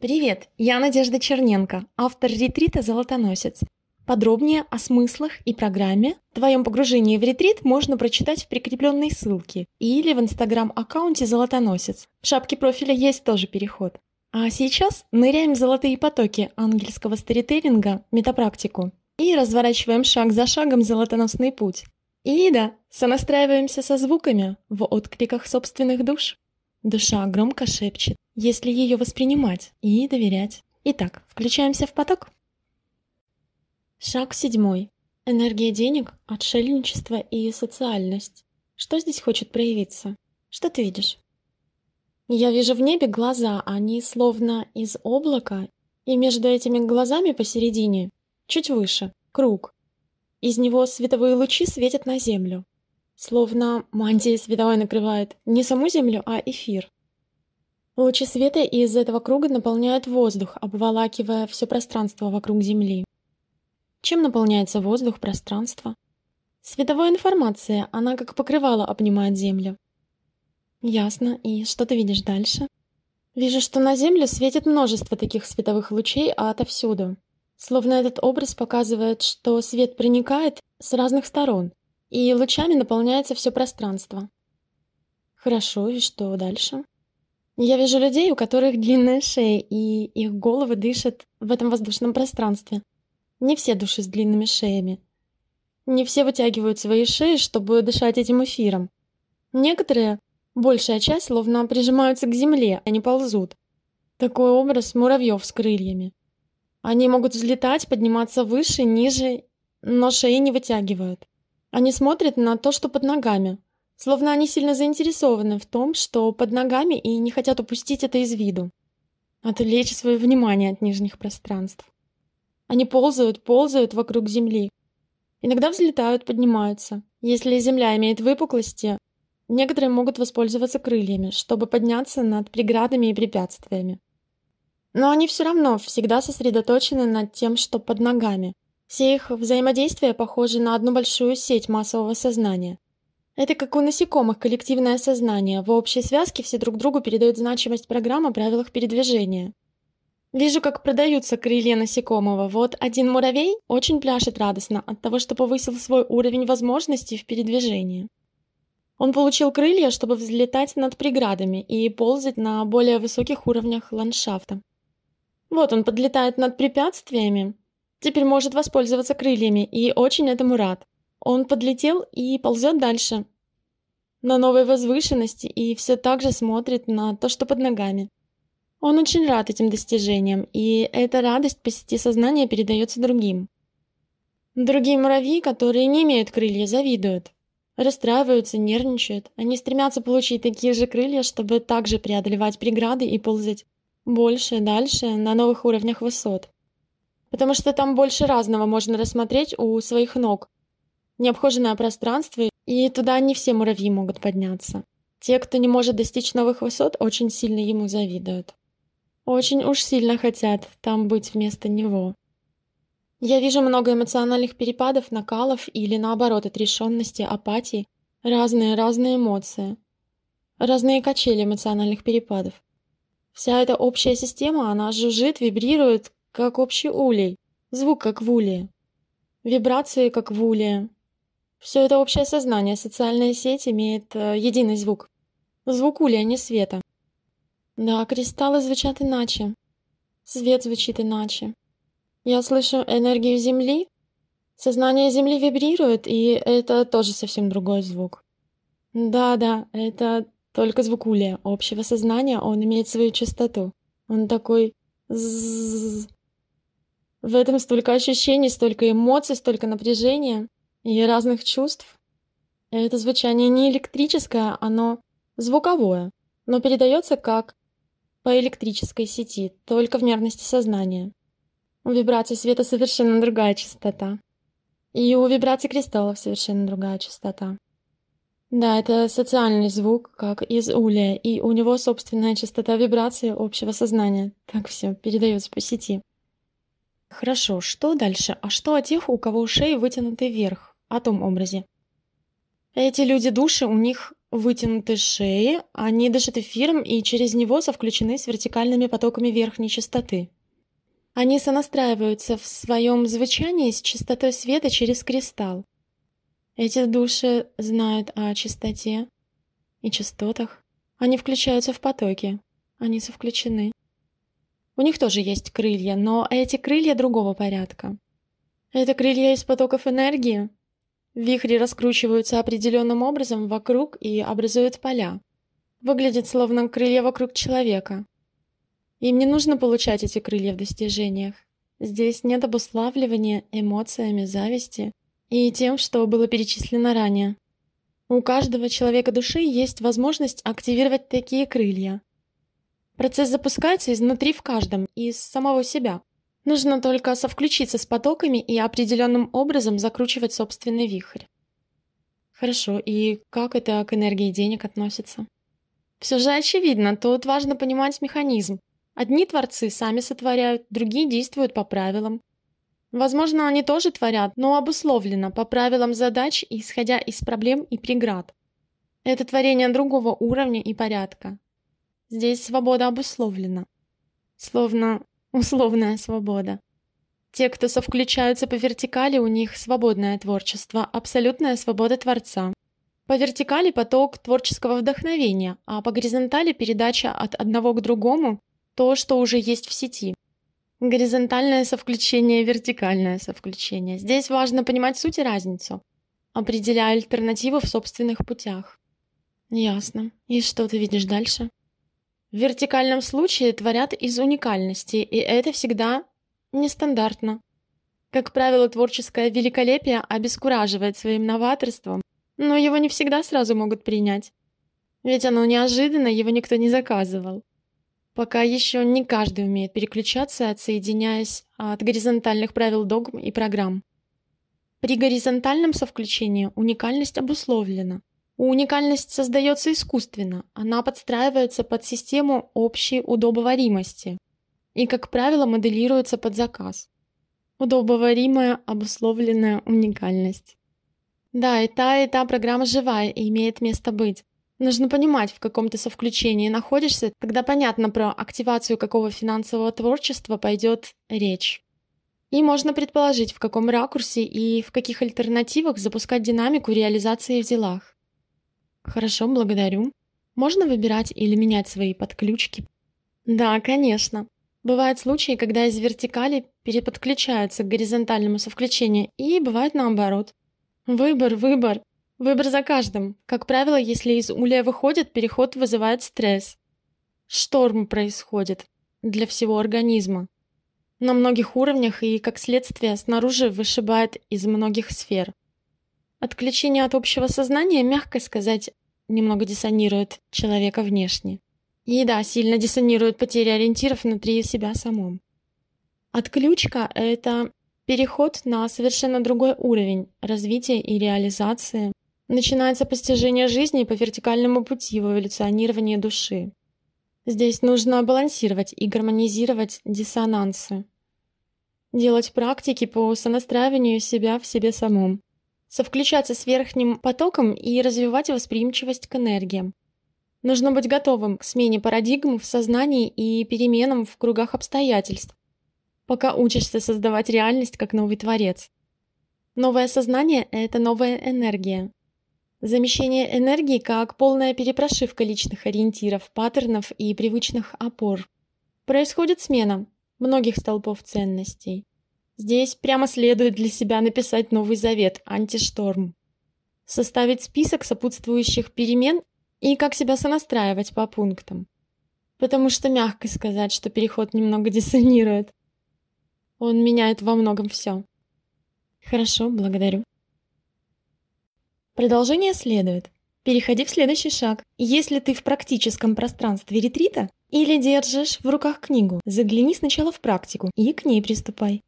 Привет, я Надежда Черненко, автор ретрита «Золотоносец». Подробнее о смыслах и программе твоем погружении в ретрит можно прочитать в прикрепленной ссылке или в инстаграм-аккаунте «Золотоносец». В шапке профиля есть тоже переход. А сейчас ныряем в золотые потоки ангельского сторителлинга, метапрактику, и разворачиваем шаг за шагом золотоносный путь. И да, сонастраиваемся со звуками в откликах собственных душ. Душа громко шепчет, если ее воспринимать и доверять. Итак, включаемся в поток. Шаг седьмой. Энергия денег, отшельничество и социальность. Что здесь хочет проявиться? Что ты видишь? Я вижу в небе глаза, они словно из облака, и между этими глазами посередине, чуть выше, круг. Из него световые лучи светят на землю. Словно мантия световой накрывает не саму землю, а эфир. Лучи света из этого круга наполняют воздух, обволакивая все пространство вокруг Земли. Чем наполняется воздух, пространство? Световая информация, она как покрывало обнимает Землю. Ясно. И что ты видишь дальше? Вижу, что на Землю светит множество таких световых лучей отовсюду. Словно этот образ показывает, что свет проникает с разных сторон, и лучами наполняется все пространство. Хорошо, и что дальше? Я вижу людей, у которых длинные шеи, и их головы дышат в этом воздушном пространстве. Не все души с длинными шеями. Не все вытягивают свои шеи, чтобы дышать этим эфиром. Некоторые, большая часть, словно прижимаются к земле, а не ползут. Такой образ муравьев с крыльями. Они могут взлетать, подниматься выше, ниже, но шеи не вытягивают. Они смотрят на то, что под ногами, Словно они сильно заинтересованы в том, что под ногами и не хотят упустить это из виду. Отвлечь свое внимание от нижних пространств. Они ползают, ползают вокруг Земли. Иногда взлетают, поднимаются. Если Земля имеет выпуклости, некоторые могут воспользоваться крыльями, чтобы подняться над преградами и препятствиями. Но они все равно всегда сосредоточены над тем, что под ногами. Все их взаимодействия похожи на одну большую сеть массового сознания – это как у насекомых коллективное сознание. В общей связке все друг другу передают значимость программ о правилах передвижения. Вижу, как продаются крылья насекомого. Вот один муравей очень пляшет радостно от того, что повысил свой уровень возможностей в передвижении. Он получил крылья, чтобы взлетать над преградами и ползать на более высоких уровнях ландшафта. Вот он подлетает над препятствиями, теперь может воспользоваться крыльями и очень этому рад. Он подлетел и ползет дальше. На новой возвышенности и все так же смотрит на то, что под ногами. Он очень рад этим достижениям, и эта радость по сети сознания передается другим. Другие муравьи, которые не имеют крылья, завидуют. Расстраиваются, нервничают. Они стремятся получить такие же крылья, чтобы также преодолевать преграды и ползать больше, дальше, на новых уровнях высот. Потому что там больше разного можно рассмотреть у своих ног, необхоженное пространство, и туда не все муравьи могут подняться. Те, кто не может достичь новых высот, очень сильно ему завидуют. Очень уж сильно хотят там быть вместо него. Я вижу много эмоциональных перепадов, накалов или наоборот отрешенности, апатии, разные-разные эмоции, разные качели эмоциональных перепадов. Вся эта общая система, она жужжит, вибрирует, как общий улей, звук как в улее, вибрации как в улее, все это общее сознание, социальная сеть имеет э, единый звук. Звук ули, а не света. Да, кристаллы звучат иначе. Свет звучит иначе. Я слышу энергию Земли. Сознание Земли вибрирует, и это тоже совсем другой звук. Да-да, это только звук улия. Общего сознания он имеет свою частоту. Он такой... В этом столько ощущений, столько эмоций, столько напряжения и разных чувств. Это звучание не электрическое, оно звуковое, но передается как по электрической сети, только в мерности сознания. У вибраций света совершенно другая частота. И у вибраций кристаллов совершенно другая частота. Да, это социальный звук, как из улья, и у него собственная частота вибрации общего сознания. Так все передается по сети. Хорошо, что дальше? А что о тех, у кого шеи вытянуты вверх? О том образе. Эти люди души, у них вытянуты шеи, они дышат эфиром и через него совключены с вертикальными потоками верхней частоты. Они сонастраиваются в своем звучании с частотой света через кристалл. Эти души знают о частоте и частотах. Они включаются в потоки. Они совключены. У них тоже есть крылья, но эти крылья другого порядка. Это крылья из потоков энергии. Вихри раскручиваются определенным образом вокруг и образуют поля. Выглядит словно крылья вокруг человека. Им не нужно получать эти крылья в достижениях. Здесь нет обуславливания эмоциями зависти и тем, что было перечислено ранее. У каждого человека души есть возможность активировать такие крылья. Процесс запускается изнутри в каждом, из самого себя. Нужно только совключиться с потоками и определенным образом закручивать собственный вихрь. Хорошо, и как это к энергии денег относится? Все же очевидно, тут важно понимать механизм. Одни творцы сами сотворяют, другие действуют по правилам. Возможно, они тоже творят, но обусловлено по правилам задач, исходя из проблем и преград. Это творение другого уровня и порядка. Здесь свобода обусловлена. Словно условная свобода. Те, кто совключаются по вертикали, у них свободное творчество, абсолютная свобода Творца. По вертикали поток творческого вдохновения, а по горизонтали передача от одного к другому то, что уже есть в сети. Горизонтальное совключение, вертикальное совключение. Здесь важно понимать суть и разницу, определяя альтернативы в собственных путях. Ясно. И что ты видишь дальше? В вертикальном случае творят из уникальности, и это всегда нестандартно. Как правило, творческое великолепие обескураживает своим новаторством, но его не всегда сразу могут принять. Ведь оно неожиданно, его никто не заказывал. Пока еще не каждый умеет переключаться, отсоединяясь от горизонтальных правил догм и программ. При горизонтальном совключении уникальность обусловлена. Уникальность создается искусственно, она подстраивается под систему общей удобоваримости и, как правило, моделируется под заказ. Удобоваримая обусловленная уникальность. Да, и та, и та программа живая и имеет место быть. Нужно понимать, в каком ты совключении находишься, тогда понятно, про активацию какого финансового творчества пойдет речь. И можно предположить, в каком ракурсе и в каких альтернативах запускать динамику реализации в делах. Хорошо, благодарю. Можно выбирать или менять свои подключки? Да, конечно. Бывают случаи, когда из вертикали переподключаются к горизонтальному совключению, и бывает наоборот. Выбор, выбор. Выбор за каждым. Как правило, если из улья выходит, переход вызывает стресс. Шторм происходит для всего организма. На многих уровнях и, как следствие, снаружи вышибает из многих сфер. Отключение от общего сознания, мягко сказать, немного диссонирует человека внешне. И да, сильно диссонирует потери ориентиров внутри себя самом. Отключка — это переход на совершенно другой уровень развития и реализации. Начинается постижение жизни по вертикальному пути в эволюционировании души. Здесь нужно балансировать и гармонизировать диссонансы. Делать практики по сонастраиванию себя в себе самом совключаться с верхним потоком и развивать восприимчивость к энергиям. Нужно быть готовым к смене парадигм в сознании и переменам в кругах обстоятельств, пока учишься создавать реальность как новый творец. Новое сознание — это новая энергия. Замещение энергии как полная перепрошивка личных ориентиров, паттернов и привычных опор. Происходит смена многих столпов ценностей. Здесь прямо следует для себя написать новый завет «Антишторм». Составить список сопутствующих перемен и как себя сонастраивать по пунктам. Потому что мягко сказать, что переход немного диссонирует. Он меняет во многом все. Хорошо, благодарю. Продолжение следует. Переходи в следующий шаг. Если ты в практическом пространстве ретрита или держишь в руках книгу, загляни сначала в практику и к ней приступай.